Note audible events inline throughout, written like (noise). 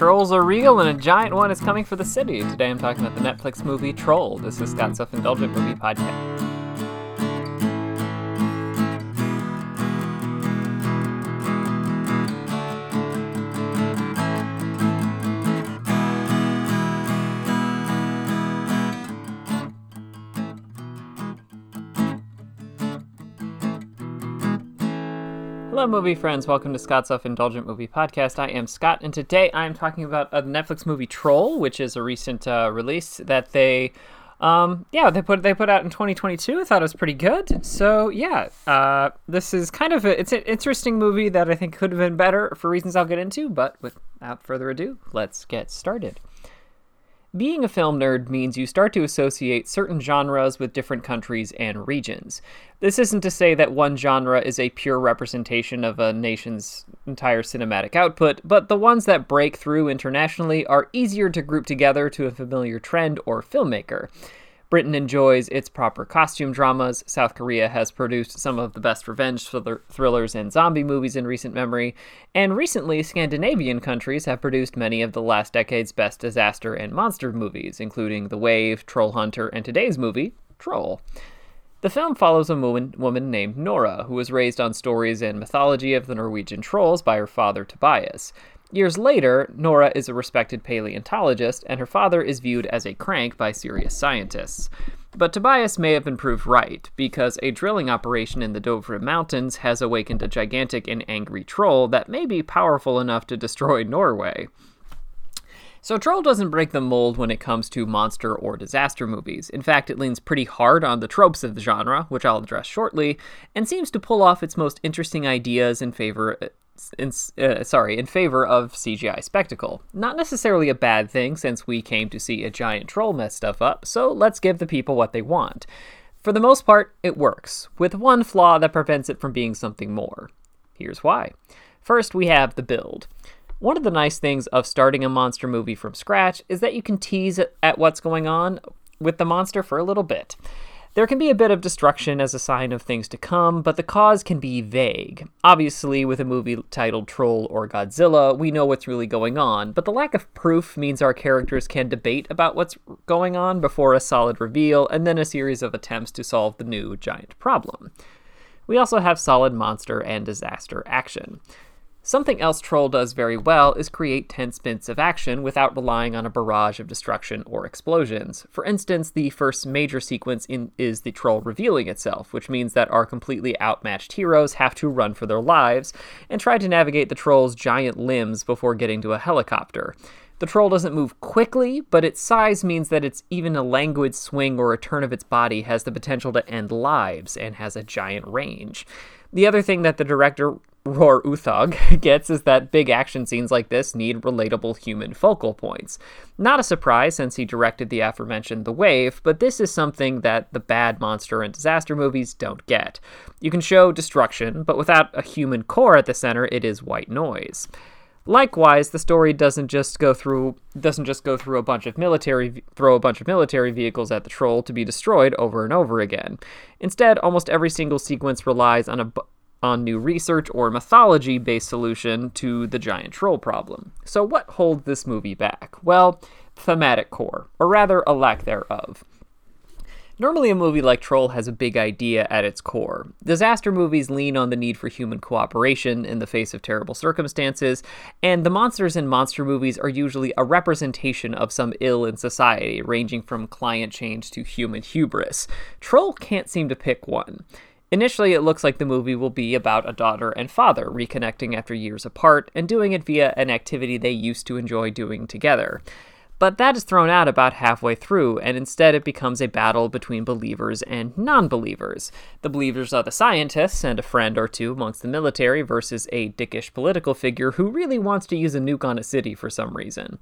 Trolls are real and a giant one is coming for the city. Today I'm talking about the Netflix movie Troll. This is Scott's Self Indulgent Movie Podcast. Hello, movie friends. Welcome to Scott's Self Indulgent Movie Podcast. I am Scott, and today I am talking about a Netflix movie Troll, which is a recent uh, release that they, um, yeah, they put they put out in 2022. I thought it was pretty good. So yeah, uh, this is kind of a, it's an interesting movie that I think could have been better for reasons I'll get into. But without further ado, let's get started. Being a film nerd means you start to associate certain genres with different countries and regions. This isn't to say that one genre is a pure representation of a nation's entire cinematic output, but the ones that break through internationally are easier to group together to a familiar trend or filmmaker. Britain enjoys its proper costume dramas. South Korea has produced some of the best revenge thrillers and zombie movies in recent memory. And recently, Scandinavian countries have produced many of the last decade's best disaster and monster movies, including The Wave, Troll Hunter, and today's movie, Troll. The film follows a woman, woman named Nora, who was raised on stories and mythology of the Norwegian trolls by her father Tobias. Years later, Nora is a respected paleontologist, and her father is viewed as a crank by serious scientists. But Tobias may have been proved right, because a drilling operation in the Dovre Mountains has awakened a gigantic and angry troll that may be powerful enough to destroy Norway. So, Troll doesn't break the mold when it comes to monster or disaster movies. In fact, it leans pretty hard on the tropes of the genre, which I'll address shortly, and seems to pull off its most interesting ideas in favor in, uh, sorry, in favor of CGI spectacle. Not necessarily a bad thing since we came to see a giant troll mess stuff up, so let's give the people what they want. For the most part, it works, with one flaw that prevents it from being something more. Here's why. First, we have the build. One of the nice things of starting a monster movie from scratch is that you can tease at what's going on with the monster for a little bit. There can be a bit of destruction as a sign of things to come, but the cause can be vague. Obviously, with a movie titled Troll or Godzilla, we know what's really going on, but the lack of proof means our characters can debate about what's going on before a solid reveal and then a series of attempts to solve the new giant problem. We also have solid monster and disaster action. Something else Troll does very well is create tense bits of action without relying on a barrage of destruction or explosions. For instance, the first major sequence in, is the Troll revealing itself, which means that our completely outmatched heroes have to run for their lives and try to navigate the Troll's giant limbs before getting to a helicopter. The troll doesn't move quickly, but its size means that it's even a languid swing or a turn of its body has the potential to end lives and has a giant range. The other thing that the director Roar Uthaug (laughs) gets is that big action scenes like this need relatable human focal points. Not a surprise since he directed the aforementioned The Wave, but this is something that the bad monster and disaster movies don't get. You can show destruction, but without a human core at the center, it is white noise. Likewise, the story doesn't just go through doesn't just go through a bunch of military throw a bunch of military vehicles at the troll to be destroyed over and over again. Instead, almost every single sequence relies on a on new research or mythology based solution to the giant troll problem. So, what holds this movie back? Well, thematic core, or rather, a lack thereof. Normally, a movie like Troll has a big idea at its core. Disaster movies lean on the need for human cooperation in the face of terrible circumstances, and the monsters in monster movies are usually a representation of some ill in society, ranging from climate change to human hubris. Troll can't seem to pick one. Initially, it looks like the movie will be about a daughter and father reconnecting after years apart and doing it via an activity they used to enjoy doing together. But that is thrown out about halfway through, and instead it becomes a battle between believers and non believers. The believers are the scientists and a friend or two amongst the military versus a dickish political figure who really wants to use a nuke on a city for some reason.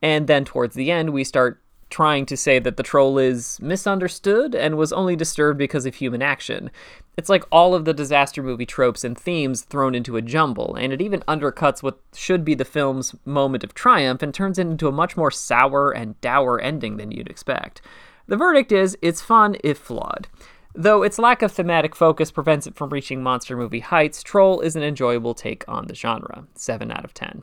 And then towards the end, we start trying to say that the troll is misunderstood and was only disturbed because of human action. It's like all of the disaster movie tropes and themes thrown into a jumble, and it even undercuts what should be the film's moment of triumph and turns it into a much more sour and dour ending than you'd expect. The verdict is it's fun if flawed. Though its lack of thematic focus prevents it from reaching monster movie heights, Troll is an enjoyable take on the genre. 7 out of 10.